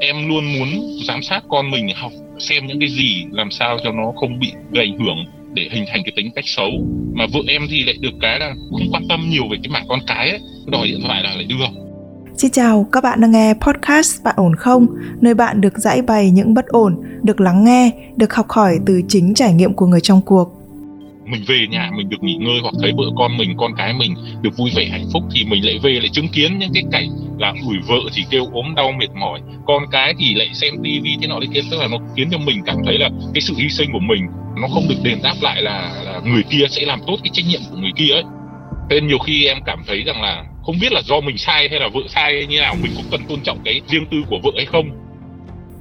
em luôn muốn giám sát con mình học xem những cái gì làm sao cho nó không bị gây ảnh hưởng để hình thành cái tính cách xấu. Mà vợ em thì lại được cái là không quan tâm nhiều về cái mảng con cái ấy. Đòi điện thoại là lại đưa. Xin chào, các bạn đang nghe podcast Bạn ổn không? Nơi bạn được giải bày những bất ổn, được lắng nghe, được học hỏi từ chính trải nghiệm của người trong cuộc mình về nhà mình được nghỉ ngơi hoặc thấy vợ con mình con cái mình được vui vẻ hạnh phúc thì mình lại về lại chứng kiến những cái cảnh là ủi vợ thì kêu ốm đau mệt mỏi con cái thì lại xem tivi thế nọ thế kia. Tức là nó khiến cho mình cảm thấy là cái sự hy sinh của mình nó không được đền đáp lại là, là người kia sẽ làm tốt cái trách nhiệm của người kia ấy. Nên nhiều khi em cảm thấy rằng là không biết là do mình sai hay là vợ sai hay như nào mình cũng cần tôn trọng cái riêng tư của vợ hay không.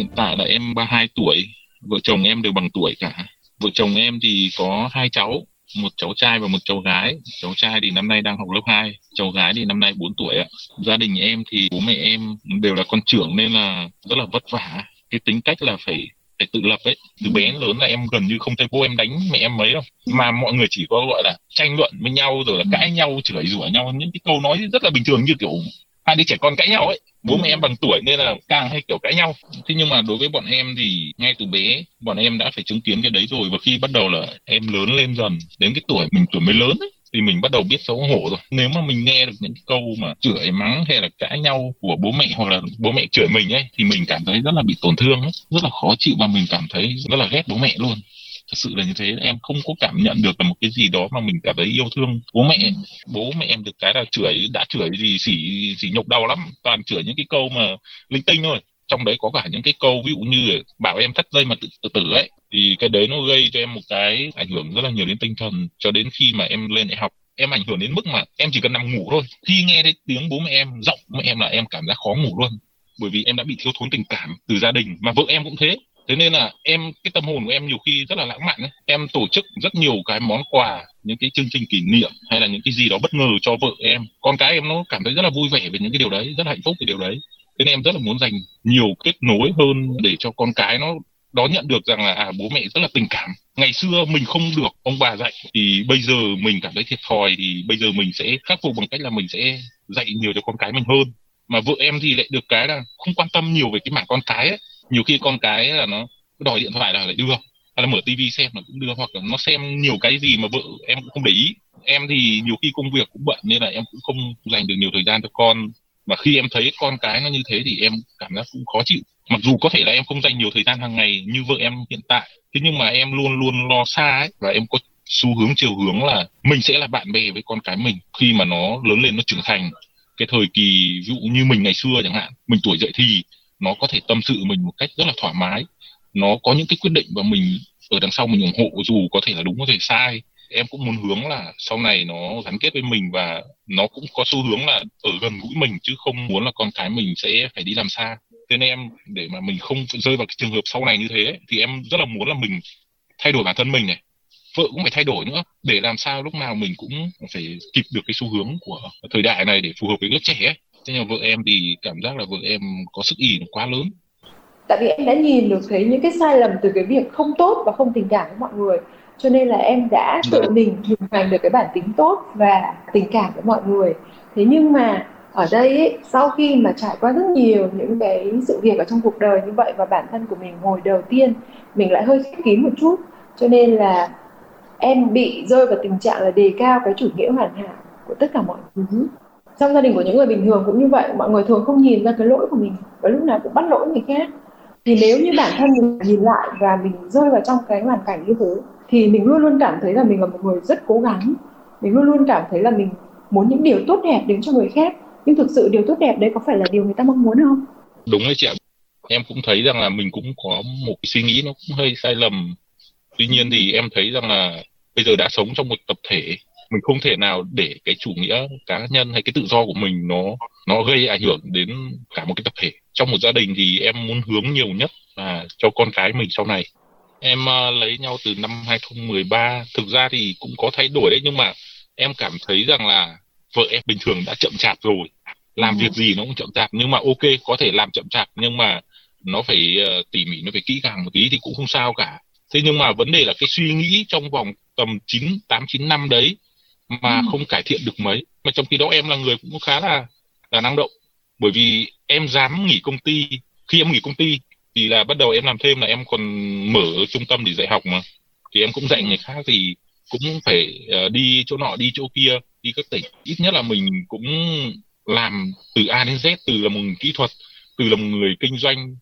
Hiện tại là em 32 tuổi, vợ chồng em đều bằng tuổi cả. Vợ chồng em thì có hai cháu, một cháu trai và một cháu gái. Cháu trai thì năm nay đang học lớp 2 cháu gái thì năm nay 4 tuổi ạ. Gia đình em thì bố mẹ em đều là con trưởng nên là rất là vất vả. Cái tính cách là phải phải tự lập ấy. Từ bé đến lớn là em gần như không thấy bố em đánh mẹ em mấy đâu. Mà mọi người chỉ có gọi là tranh luận với nhau, rồi là cãi nhau, chửi rủa nhau. Những cái câu nói rất là bình thường như kiểu hai đứa trẻ con cãi nhau ấy. Bố mẹ em bằng tuổi nên là càng hay kiểu cãi nhau. Thế nhưng mà đối với bọn em thì ngay từ bé bọn em đã phải chứng kiến cái đấy rồi. Và khi bắt đầu là em lớn lên dần đến cái tuổi mình tuổi mới lớn ấy, thì mình bắt đầu biết xấu hổ rồi. Nếu mà mình nghe được những câu mà chửi mắng hay là cãi nhau của bố mẹ hoặc là bố mẹ chửi mình ấy thì mình cảm thấy rất là bị tổn thương ấy, rất là khó chịu và mình cảm thấy rất là ghét bố mẹ luôn thật sự là như thế. Em không có cảm nhận được là một cái gì đó mà mình cảm thấy yêu thương. Bố mẹ bố mẹ em được cái là chửi đã chửi gì xỉ xỉ nhục đau lắm. Toàn chửi những cái câu mà linh tinh thôi. Trong đấy có cả những cái câu ví dụ như bảo em thắt dây mà tự, tự tử ấy. Thì cái đấy nó gây cho em một cái ảnh hưởng rất là nhiều đến tinh thần. Cho đến khi mà em lên đại học em ảnh hưởng đến mức mà em chỉ cần nằm ngủ thôi. Khi nghe thấy tiếng bố mẹ em giọng mẹ em là em cảm giác khó ngủ luôn. Bởi vì em đã bị thiếu thốn tình cảm từ gia đình mà vợ em cũng thế thế nên là em cái tâm hồn của em nhiều khi rất là lãng mạn ấy. em tổ chức rất nhiều cái món quà những cái chương trình kỷ niệm hay là những cái gì đó bất ngờ cho vợ em. Con cái em nó cảm thấy rất là vui vẻ về những cái điều đấy rất là hạnh phúc về điều đấy. Thế nên em rất là muốn dành nhiều kết nối hơn để cho con cái nó đón nhận được rằng là à, bố mẹ rất là tình cảm. Ngày xưa mình không được ông bà dạy thì bây giờ mình cảm thấy thiệt thòi thì bây giờ mình sẽ khắc phục bằng cách là mình sẽ dạy nhiều cho con cái mình hơn. Mà vợ em thì lại được cái là không quan tâm nhiều về cái mảng con cái ấy nhiều khi con cái là nó đòi điện thoại là lại đưa, hay là mở tivi xem là cũng đưa, hoặc là nó xem nhiều cái gì mà vợ em cũng không để ý. Em thì nhiều khi công việc cũng bận nên là em cũng không dành được nhiều thời gian cho con. Và khi em thấy con cái nó như thế thì em cảm giác cũng khó chịu. Mặc dù có thể là em không dành nhiều thời gian hàng ngày như vợ em hiện tại, thế nhưng mà em luôn luôn lo xa ấy. Và em có xu hướng chiều hướng là mình sẽ là bạn bè với con cái mình khi mà nó lớn lên, nó trưởng thành. Cái thời kỳ ví dụ như mình ngày xưa chẳng hạn, mình tuổi dậy thì nó có thể tâm sự mình một cách rất là thoải mái. Nó có những cái quyết định và mình ở đằng sau mình ủng hộ, dù có thể là đúng, có thể sai. Em cũng muốn hướng là sau này nó gắn kết với mình và nó cũng có xu hướng là ở gần gũi mình, chứ không muốn là con cái mình sẽ phải đi làm xa. Thế nên em, để mà mình không rơi vào cái trường hợp sau này như thế thì em rất là muốn là mình thay đổi bản thân mình này. Vợ cũng phải thay đổi nữa. Để làm sao lúc nào mình cũng phải kịp được cái xu hướng của thời đại này để phù hợp với lớp trẻ ấy thế nhưng vợ em thì cảm giác là vợ em có sức ỉ quá lớn. Tại vì em đã nhìn được thấy những cái sai lầm từ cái việc không tốt và không tình cảm với mọi người. Cho nên là em đã tự dạ. mình hình thành được cái bản tính tốt và tình cảm với mọi người. Thế nhưng mà ở đây ấy, sau khi mà trải qua rất nhiều những cái sự việc ở trong cuộc đời như vậy và bản thân của mình hồi đầu tiên mình lại hơi khép kín một chút. Cho nên là em bị rơi vào tình trạng là đề cao cái chủ nghĩa hoàn hảo của tất cả mọi thứ trong gia đình của những người bình thường cũng như vậy, mọi người thường không nhìn ra cái lỗi của mình và lúc nào cũng bắt lỗi người khác. Thì nếu như bản thân mình nhìn lại và mình rơi vào trong cái hoàn cảnh như thế, thì mình luôn luôn cảm thấy là mình là một người rất cố gắng. Mình luôn luôn cảm thấy là mình muốn những điều tốt đẹp đến cho người khác. Nhưng thực sự điều tốt đẹp đấy có phải là điều người ta mong muốn không? Đúng đấy chị ạ. Em cũng thấy rằng là mình cũng có một cái suy nghĩ nó cũng hơi sai lầm. Tuy nhiên thì em thấy rằng là bây giờ đã sống trong một tập thể mình không thể nào để cái chủ nghĩa cá nhân hay cái tự do của mình nó nó gây ảnh hưởng đến cả một cái tập thể. Trong một gia đình thì em muốn hướng nhiều nhất là cho con cái mình sau này. Em uh, lấy nhau từ năm 2013 thực ra thì cũng có thay đổi đấy nhưng mà em cảm thấy rằng là vợ em bình thường đã chậm chạp rồi. Làm ừ. việc gì nó cũng chậm chạp nhưng mà ok có thể làm chậm chạp nhưng mà nó phải uh, tỉ mỉ nó phải kỹ càng một tí thì cũng không sao cả. Thế nhưng mà vấn đề là cái suy nghĩ trong vòng tầm chín tám chín năm đấy mà ừ. không cải thiện được mấy. Mà trong khi đó em là người cũng khá là là năng động. Bởi vì em dám nghỉ công ty. Khi em nghỉ công ty thì là bắt đầu em làm thêm là em còn mở trung tâm để dạy học mà. Thì em cũng dạy người khác thì cũng phải uh, đi chỗ nọ đi chỗ kia. Đi các tỉnh ít nhất là mình cũng làm từ A đến Z từ là một người kỹ thuật từ là một người kinh doanh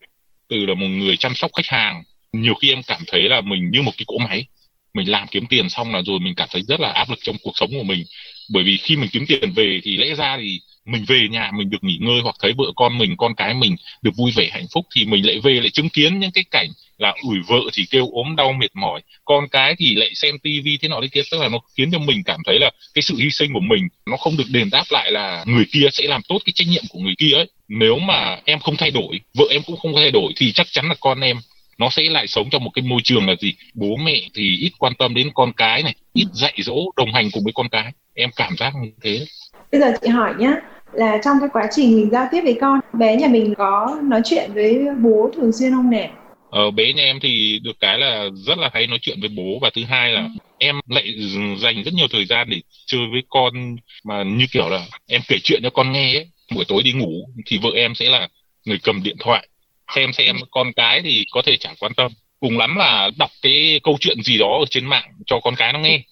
từ là một người chăm sóc khách hàng. Nhiều khi em cảm thấy là mình như một cái cỗ máy mình làm kiếm tiền xong là rồi mình cảm thấy rất là áp lực trong cuộc sống của mình. Bởi vì khi mình kiếm tiền về thì lẽ ra thì mình về nhà mình được nghỉ ngơi hoặc thấy vợ con mình, con cái mình được vui vẻ, hạnh phúc thì mình lại về lại chứng kiến những cái cảnh là ủi vợ thì kêu ốm đau mệt mỏi, con cái thì lại xem tivi thế nọ thế kia. Tức là nó khiến cho mình cảm thấy là cái sự hy sinh của mình nó không được đền đáp lại là người kia sẽ làm tốt cái trách nhiệm của người kia ấy. Nếu mà em không thay đổi, vợ em cũng không thay đổi thì chắc chắn là con em nó sẽ lại sống trong một cái môi trường là gì? Bố mẹ thì ít quan tâm đến con cái này ít dạy dỗ đồng hành cùng với con cái. Em cảm giác như thế. Bây giờ chị hỏi nhá là trong cái quá trình mình giao tiếp với con bé nhà mình có nói chuyện với bố thường xuyên không nè? Ờ, bé nhà em thì được cái là rất là hay nói chuyện với bố. Và thứ hai là ừ. em lại dành rất nhiều thời gian để chơi với con mà như kiểu là em kể chuyện cho con nghe ấy. buổi tối đi ngủ thì vợ em sẽ là người cầm điện thoại xem xem con cái thì có thể chẳng quan tâm. Cùng lắm là đọc cái câu chuyện gì đó ở trên mạng cho con cái nó nghe.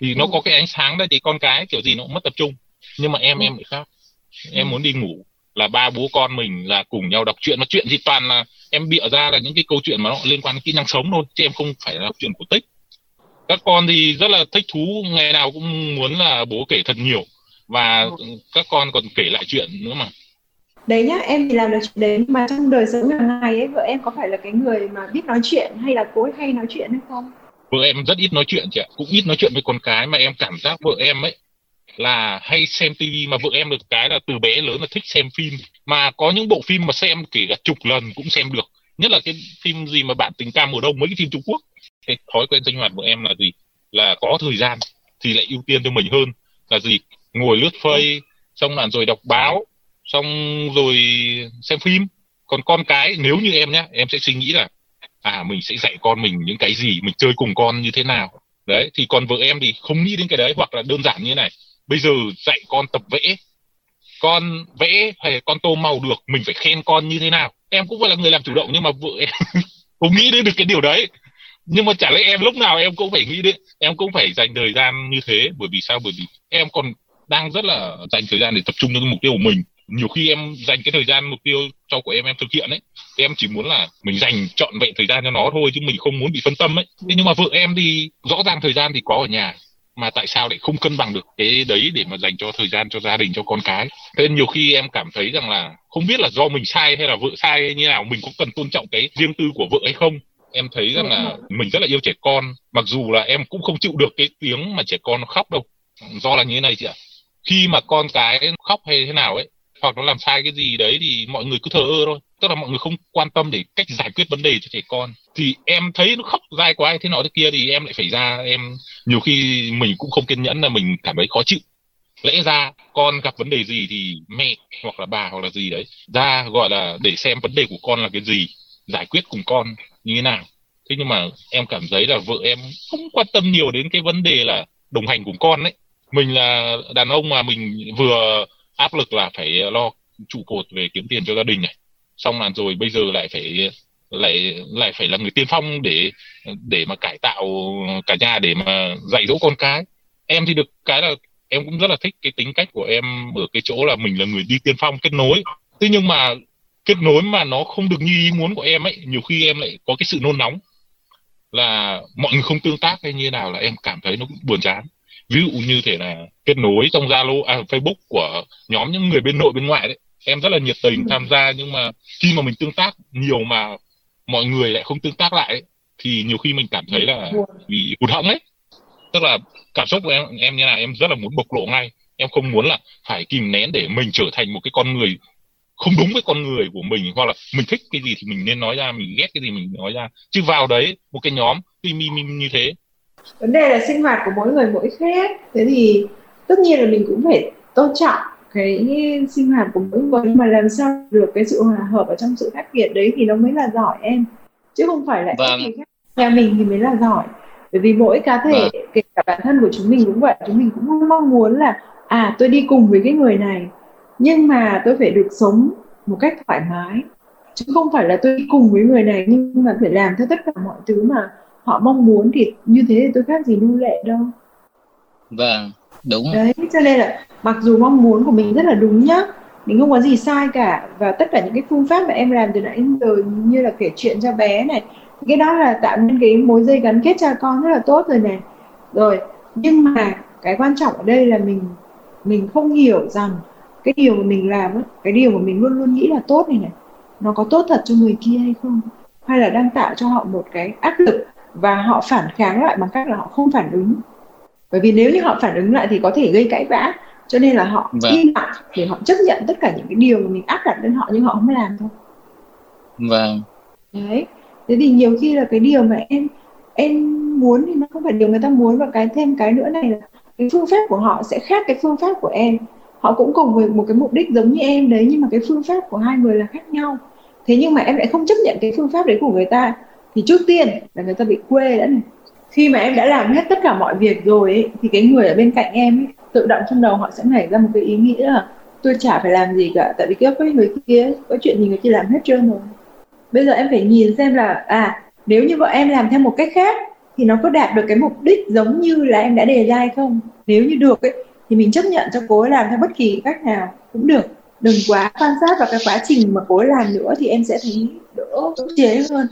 Thì nó có cái ánh sáng đấy thì con cái kiểu gì nó cũng mất tập trung. Nhưng mà em em lại khác. Em muốn đi ngủ là ba bố con mình là cùng nhau đọc truyện. Mà chuyện thì toàn là em bịa ra là những cái câu chuyện mà nó liên quan đến kỹ năng sống thôi chứ em không phải là đọc truyện cổ tích. Các con thì rất là thích thú ngày nào cũng muốn là bố kể thật nhiều. Và các con còn kể lại chuyện nữa mà đấy nhá, em thì làm được chuyện đấy mà trong đời sống hàng ngày ấy, vợ em có phải là cái người mà biết nói chuyện hay là cố hay nói chuyện hay không? Vợ em rất ít nói chuyện chị ạ. Cũng ít nói chuyện với con cái mà em cảm giác vợ em ấy là hay xem tivi mà vợ em được cái là từ bé lớn là thích xem phim. Mà có những bộ phim mà xem kể cả chục lần cũng xem được. Nhất là cái phim gì mà bạn tình ca mùa đông, mấy cái phim Trung Quốc. Cái thói quen sinh hoạt của em là gì? Là có thời gian thì lại ưu tiên cho mình hơn. Là gì? Ngồi lướt phây xong là rồi đọc báo xong rồi xem phim. Còn con cái, nếu như em nhé em sẽ suy nghĩ là à mình sẽ dạy con mình những cái gì, mình chơi cùng con như thế nào. Đấy, thì còn vợ em thì không nghĩ đến cái đấy, hoặc là đơn giản như thế này. Bây giờ dạy con tập vẽ. Con vẽ hay con tô màu được, mình phải khen con như thế nào? Em cũng phải là người làm chủ động, nhưng mà vợ em không nghĩ đến được cái điều đấy. Nhưng mà chả lẽ em lúc nào em cũng phải nghĩ đến, em cũng phải dành thời gian như thế. Bởi vì sao? Bởi vì em còn đang rất là dành thời gian để tập trung cho cái mục tiêu của mình nhiều khi em dành cái thời gian mục tiêu cho của em em thực hiện ấy, thì em chỉ muốn là mình dành trọn vẹn thời gian cho nó thôi, chứ mình không muốn bị phân tâm ấy. Thế nhưng mà vợ em thì rõ ràng thời gian thì có ở nhà, mà tại sao lại không cân bằng được cái đấy để mà dành cho thời gian cho gia đình, cho con cái? Thế nên nhiều khi em cảm thấy rằng là không biết là do mình sai hay là vợ sai hay như nào, mình có cần tôn trọng cái riêng tư của vợ hay không. Em thấy rằng là mình rất là yêu trẻ con, mặc dù là em cũng không chịu được cái tiếng mà trẻ con nó khóc đâu. Do là như thế này chị ạ. Khi mà con cái khóc hay thế nào ấy hoặc nó làm sai cái gì đấy thì mọi người cứ thờ ơ thôi. Tức là mọi người không quan tâm để cách giải quyết vấn đề cho trẻ con. Thì em thấy nó khóc dai quá thế nọ thế kia thì em lại phải ra, em nhiều khi mình cũng không kiên nhẫn là mình cảm thấy khó chịu. Lẽ ra con gặp vấn đề gì thì mẹ hoặc là bà hoặc là gì đấy, ra gọi là để xem vấn đề của con là cái gì, giải quyết cùng con như thế nào. Thế nhưng mà em cảm thấy là vợ em không quan tâm nhiều đến cái vấn đề là đồng hành cùng con đấy mình là đàn ông mà mình vừa áp lực là phải lo trụ cột về kiếm tiền cho gia đình này. Xong là rồi bây giờ lại phải, lại lại phải là người tiên phong để để mà cải tạo cả nhà, để mà dạy dỗ con cái. Em thì được cái là em cũng rất là thích cái tính cách của em ở cái chỗ là mình là người đi tiên phong kết nối. Thế nhưng mà kết nối mà nó không được như ý muốn của em ấy, nhiều khi em lại có cái sự nôn nóng là mọi người không tương tác hay như nào là em cảm thấy nó cũng buồn chán ví dụ như thể là kết nối trong zalo à, facebook của nhóm những người bên nội bên ngoại đấy. Em rất là nhiệt tình ừ. tham gia nhưng mà khi mà mình tương tác nhiều mà mọi người lại không tương tác lại ấy, thì nhiều khi mình cảm thấy là bị hụt. hẫng ấy. Tức là cảm xúc của em em như là em rất là muốn bộc lộ ngay. Em không muốn là phải kìm nén để mình trở thành một cái con người không đúng với con người của mình hoặc là mình thích cái gì thì mình nên nói ra mình ghét cái gì mình nói ra. Chứ vào đấy một cái nhóm mi mi như thế vấn đề là sinh hoạt của mỗi người mỗi khác. Thế thì tất nhiên là mình cũng phải tôn trọng cái sinh hoạt của mỗi người. Mà làm sao được cái sự hòa hợp ở trong sự khác biệt đấy thì nó mới là giỏi em? Chứ không phải là vâng. khác. Nhà mình thì mới là giỏi. Bởi vì mỗi cá thể vâng. kể cả bản thân của chúng mình cũng vậy chúng mình cũng mong muốn là à tôi đi cùng với cái người này. Nhưng mà tôi phải được sống một cách thoải mái. Chứ không phải là tôi đi cùng với người này nhưng mà phải làm theo tất cả mọi thứ mà họ mong muốn thì như thế thì tôi khác gì nô lệ đâu. Vâng đúng. Đấy cho nên là mặc dù mong muốn của mình rất là đúng nhá mình không có gì sai cả. Và tất cả những cái phương pháp mà em làm từ nãy đến giờ như là kể chuyện cho bé này cái đó là tạo nên cái mối dây gắn kết cha con rất là tốt rồi này. Rồi nhưng mà cái quan trọng ở đây là mình mình không hiểu rằng cái điều mà mình làm cái điều mà mình luôn luôn nghĩ là tốt này này nó có tốt thật cho người kia hay không? Hay là đang tạo cho họ một cái áp lực và họ phản kháng lại bằng cách là họ không phản ứng. Bởi vì nếu như họ phản ứng lại thì có thể gây cãi vã. Cho nên là họ vâng. im lặng để họ chấp nhận tất cả những cái điều mà mình áp đặt lên họ nhưng họ không làm thôi. Vâng. Đấy. Thế thì nhiều khi là cái điều mà em em muốn thì nó không phải điều người ta muốn. Và cái thêm cái nữa này là cái phương pháp của họ sẽ khác cái phương pháp của em. Họ cũng cùng với một cái mục đích giống như em đấy nhưng mà cái phương pháp của hai người là khác nhau. Thế nhưng mà em lại không chấp nhận cái phương pháp đấy của người ta thì trước tiên là người ta bị quê đã này. Khi mà em đã làm hết tất cả mọi việc rồi ấy, thì cái người ở bên cạnh em ấy, tự động trong đầu họ sẽ nảy ra một cái ý nghĩ là tôi chả phải làm gì cả tại vì cái người kia có chuyện gì người kia làm hết trơn rồi. Bây giờ em phải nhìn xem là à nếu như vợ em làm theo một cách khác thì nó có đạt được cái mục đích giống như là em đã đề ra hay không? Nếu như được ấy thì mình chấp nhận cho cô ấy làm theo bất kỳ cách nào cũng được. Đừng quá quan sát vào cái quá trình mà cô ấy làm nữa thì em sẽ thấy đỡ ức chế hơn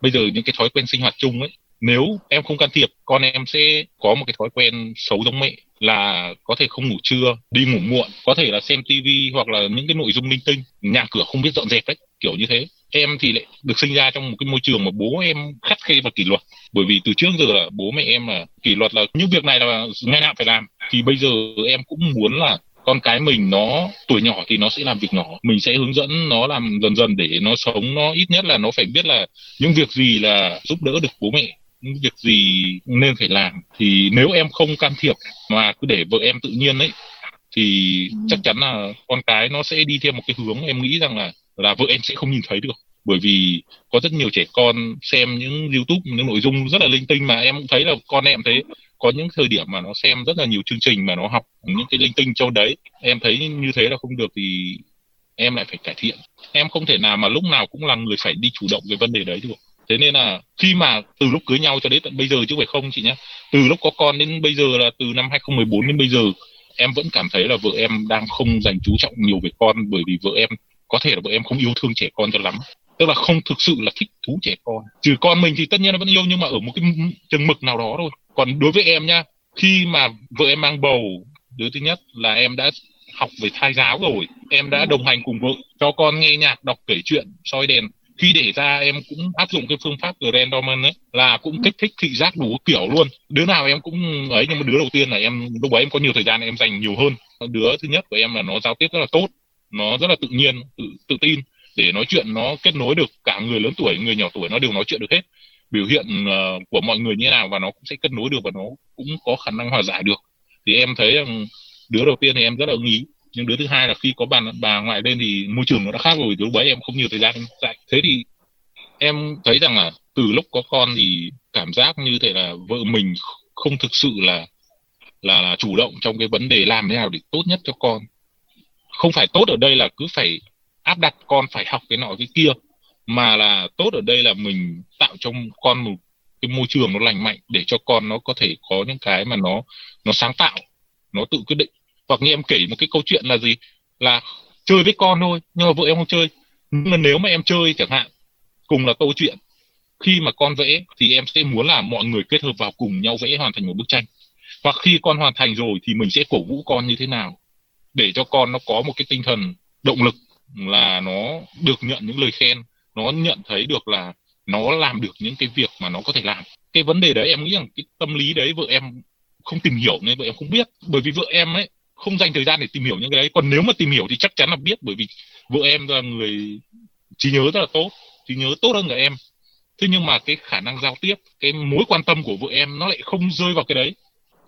bây giờ những cái thói quen sinh hoạt chung ấy, nếu em không can thiệp, con em sẽ có một cái thói quen xấu giống mẹ, là có thể không ngủ trưa, đi ngủ muộn. Có thể là xem tivi hoặc là những cái nội dung linh tinh, nhà cửa không biết dọn dẹp đấy kiểu như thế. Em thì lại được sinh ra trong một cái môi trường mà bố em khắt khe và kỷ luật. Bởi vì từ trước giờ là bố mẹ em là kỷ luật là, những việc này là, ngày nào phải làm. Thì bây giờ em cũng muốn là con cái mình nó tuổi nhỏ thì nó sẽ làm việc nhỏ. Mình sẽ hướng dẫn nó làm dần dần để nó sống. Nó ít nhất là nó phải biết là những việc gì là giúp đỡ được bố mẹ những việc gì nên phải làm. Thì nếu em không can thiệp mà cứ để vợ em tự nhiên ấy thì ừ. chắc chắn là con cái nó sẽ đi theo một cái hướng em nghĩ rằng là là vợ em sẽ không nhìn thấy được. Bởi vì có rất nhiều trẻ con xem những youtube những nội dung rất là linh tinh mà em cũng thấy là con em thấy có những thời điểm mà nó xem rất là nhiều chương trình mà nó học những cái linh tinh châu đấy. Em thấy như thế là không được thì em lại phải cải thiện. Em không thể nào mà lúc nào cũng là người phải đi chủ động về vấn đề đấy được. Thế nên là khi mà từ lúc cưới nhau cho đến tận bây giờ chứ phải không chị nhé từ lúc có con đến bây giờ là từ năm 2014 đến bây giờ, em vẫn cảm thấy là vợ em đang không dành chú trọng nhiều về con bởi vì vợ em, có thể là vợ em không yêu thương trẻ con cho lắm tức là không thực sự là thích thú trẻ con. Trừ con mình thì tất nhiên là vẫn yêu nhưng mà ở một cái chừng mực nào đó thôi. Còn đối với em nhá khi mà vợ em mang bầu đứa thứ nhất là em đã học về thai giáo rồi. Em đã đồng hành cùng vợ cho con nghe nhạc đọc kể chuyện soi đèn. Khi để ra em cũng áp dụng cái phương pháp Grand Rendoman ấy là cũng kích thích thị giác đủ kiểu luôn. Đứa nào em cũng ấy nhưng mà đứa đầu tiên là em lúc ấy em có nhiều thời gian em dành nhiều hơn. Đứa thứ nhất của em là nó giao tiếp rất là tốt nó rất là tự nhiên tự, tự tin để nói chuyện nó kết nối được cả người lớn tuổi người nhỏ tuổi nó đều nói chuyện được hết. Biểu hiện uh, của mọi người như nào và nó cũng sẽ kết nối được và nó cũng có khả năng hòa giải được. Thì em thấy rằng đứa đầu tiên thì em rất là ưng ý nhưng đứa thứ hai là khi có bà bà ngoại lên thì môi trường nó đã khác rồi lúc đấy em không nhiều thời gian dạy. Thế thì em thấy rằng là từ lúc có con thì cảm giác như thế là vợ mình không thực sự là là, là chủ động trong cái vấn đề làm thế nào để tốt nhất cho con. Không phải tốt ở đây là cứ phải áp đặt con phải học cái nọ cái kia, mà là tốt ở đây là mình tạo cho con một cái môi trường nó lành mạnh để cho con nó có thể có những cái mà nó nó sáng tạo, nó tự quyết định. Hoặc như em kể một cái câu chuyện là gì? Là chơi với con thôi, nhưng mà vợ em không chơi. Nhưng mà nếu mà em chơi chẳng hạn, cùng là câu chuyện, khi mà con vẽ thì em sẽ muốn là mọi người kết hợp vào cùng nhau vẽ hoàn thành một bức tranh. Hoặc khi con hoàn thành rồi thì mình sẽ cổ vũ con như thế nào để cho con nó có một cái tinh thần động lực là nó được nhận những lời khen, nó nhận thấy được là nó làm được những cái việc mà nó có thể làm. Cái vấn đề đấy em nghĩ rằng cái tâm lý đấy vợ em không tìm hiểu nên vợ em không biết. Bởi vì vợ em ấy không dành thời gian để tìm hiểu những cái đấy. Còn nếu mà tìm hiểu thì chắc chắn là biết, bởi vì vợ em là người trí nhớ rất là tốt, trí nhớ tốt hơn cả em. Thế nhưng mà cái khả năng giao tiếp, cái mối quan tâm của vợ em nó lại không rơi vào cái đấy.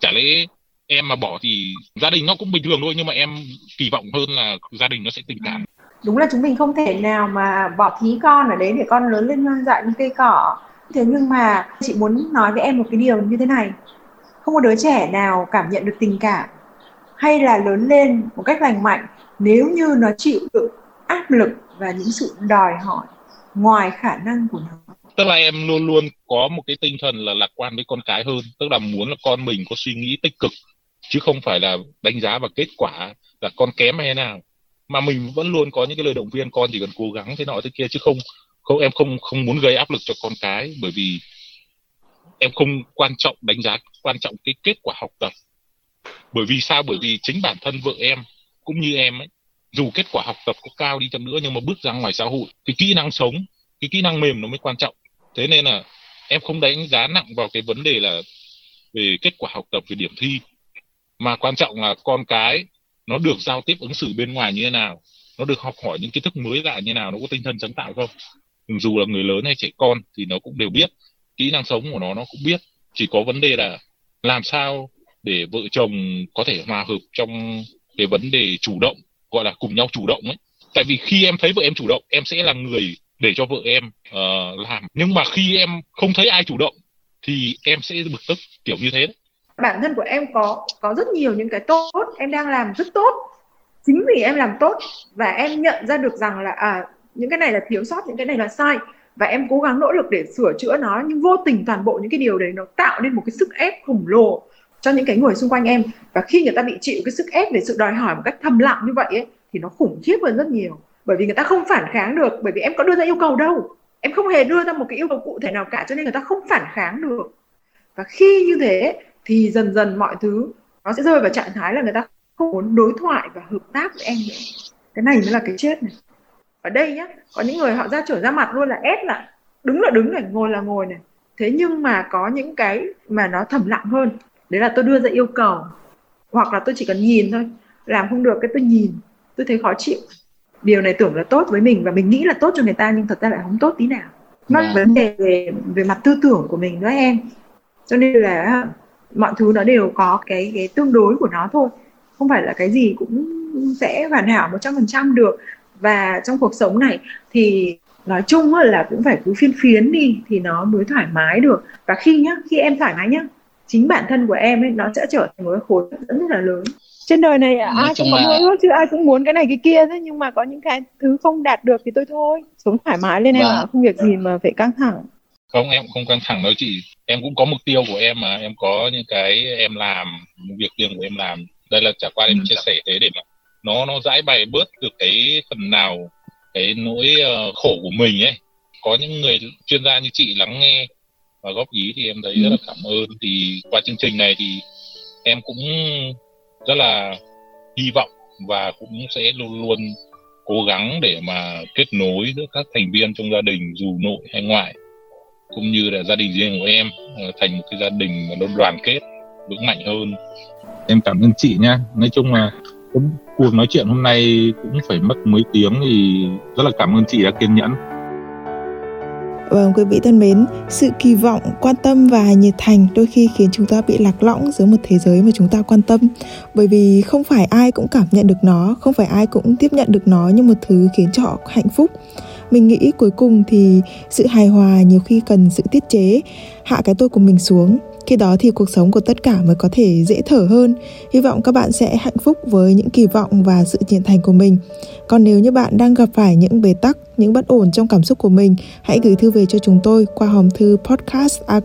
Chả lẽ em mà bỏ thì gia đình nó cũng bình thường thôi, nhưng mà em kỳ vọng hơn là gia đình nó sẽ tình cảm đúng là chúng mình không thể nào mà bỏ thí con ở đấy để con lớn lên hoang dại như cây cỏ. Thế nhưng mà chị muốn nói với em một cái điều như thế này. Không có đứa trẻ nào cảm nhận được tình cảm hay là lớn lên một cách lành mạnh nếu như nó chịu được áp lực và những sự đòi hỏi ngoài khả năng của nó. Tức là em luôn luôn có một cái tinh thần là lạc quan với con cái hơn, tức là muốn là con mình có suy nghĩ tích cực, chứ không phải là đánh giá vào kết quả là con kém hay nào mà mình vẫn luôn có những cái lời động viên, con chỉ cần cố gắng thế nọ thế kia chứ không không, em không không muốn gây áp lực cho con cái, bởi vì em không quan trọng đánh giá, quan trọng cái kết quả học tập. Bởi vì sao? Bởi vì chính bản thân vợ em cũng như em ấy, dù kết quả học tập có cao đi chăng nữa nhưng mà bước ra ngoài xã hội, cái kỹ năng sống, cái kỹ năng mềm nó mới quan trọng. Thế nên là em không đánh giá nặng vào cái vấn đề là về kết quả học tập, về điểm thi. Mà quan trọng là con cái nó được giao tiếp ứng xử bên ngoài như thế nào? Nó được học hỏi những kiến thức mới lạ như thế nào? Nó có tinh thần sáng tạo không? Dù là người lớn hay trẻ con thì nó cũng đều biết. Kỹ năng sống của nó nó cũng biết. Chỉ có vấn đề là làm sao để vợ chồng có thể hòa hợp trong cái vấn đề chủ động gọi là cùng nhau chủ động ấy. Tại vì khi em thấy vợ em chủ động em sẽ là người để cho vợ em uh, làm. Nhưng mà khi em không thấy ai chủ động thì em sẽ bực tức kiểu như thế đấy bản thân của em có có rất nhiều những cái tốt, em đang làm rất tốt. Chính vì em làm tốt và em nhận ra được rằng là à những cái này là thiếu sót, những cái này là sai và em cố gắng nỗ lực để sửa chữa nó, nhưng vô tình toàn bộ những cái điều đấy nó tạo nên một cái sức ép khổng lồ cho những cái người xung quanh em. Và khi người ta bị chịu cái sức ép về sự đòi hỏi một cách thầm lặng như vậy ấy, thì nó khủng khiếp hơn rất nhiều. Bởi vì người ta không phản kháng được, bởi vì em có đưa ra yêu cầu đâu. Em không hề đưa ra một cái yêu cầu cụ thể nào cả, cho nên người ta không phản kháng được. Và khi như thế thì dần dần mọi thứ nó sẽ rơi vào trạng thái là người ta không muốn đối thoại và hợp tác với em nữa. Cái này mới là cái chết này. Ở đây nhá có những người họ ra trở ra mặt luôn là ép là đứng là đứng này ngồi là ngồi này. Thế nhưng mà có những cái mà nó thầm lặng hơn. Đấy là tôi đưa ra yêu cầu. Hoặc là tôi chỉ cần nhìn thôi. Làm không được cái tôi nhìn. Tôi thấy khó chịu. Điều này tưởng là tốt với mình và mình nghĩ là tốt cho người ta nhưng thật ra lại không tốt tí nào. Nó là vấn đề về về mặt tư tưởng của mình đó em. Cho nên là mọi thứ nó đều có cái cái tương đối của nó thôi. Không phải là cái gì cũng sẽ hoàn hảo một trăm phần trăm được. Và trong cuộc sống này thì nói chung là cũng phải cứ phiên phiến đi thì nó mới thoải mái được. Và khi nhá khi em thoải mái nhá chính bản thân của em ấy nó sẽ trở thành một cái khối dẫn rất là lớn. Trên đời này Nói ai cũng có mơ ước chứ ai cũng muốn cái này cái kia thế nhưng mà có những cái thứ không đạt được thì tôi thôi. Sống thoải mái lên em ạ không việc gì mà phải căng thẳng không em không căng thẳng đâu chị. Em cũng có mục tiêu của em mà. Em có những cái em làm việc riêng của em làm. Đây là chả qua em ừ. chia sẻ thế để mà nó nó giải bày bớt được cái phần nào cái nỗi uh, khổ của mình ấy. Có những người chuyên gia như chị lắng nghe và góp ý thì em thấy ừ. rất là cảm ơn. Thì qua chương trình này thì em cũng rất là hy vọng và cũng sẽ luôn luôn cố gắng để mà kết nối giữa các thành viên trong gia đình dù nội hay ngoại cũng như là gia đình riêng của em ờ, thành một cái gia đình mà nó đoàn kết vững mạnh hơn em cảm ơn chị nha nói chung là cuộc nói chuyện hôm nay cũng phải mất mấy tiếng thì rất là cảm ơn chị đã kiên nhẫn Vâng, quý vị thân mến, sự kỳ vọng, quan tâm và nhiệt thành đôi khi khiến chúng ta bị lạc lõng giữa một thế giới mà chúng ta quan tâm. Bởi vì không phải ai cũng cảm nhận được nó, không phải ai cũng tiếp nhận được nó như một thứ khiến cho họ hạnh phúc. Mình nghĩ cuối cùng thì sự hài hòa nhiều khi cần sự tiết chế, hạ cái tôi của mình xuống. Khi đó thì cuộc sống của tất cả mới có thể dễ thở hơn. Hy vọng các bạn sẽ hạnh phúc với những kỳ vọng và sự nhiệt thành của mình. Còn nếu như bạn đang gặp phải những bế tắc những bất ổn trong cảm xúc của mình hãy gửi thư về cho chúng tôi qua hòm thư podcast a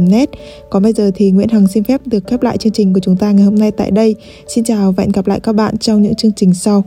net. Còn bây giờ thì nguyễn hằng xin phép được khép lại chương trình của chúng ta ngày hôm nay tại đây. Xin chào và hẹn gặp lại các bạn trong những chương trình sau.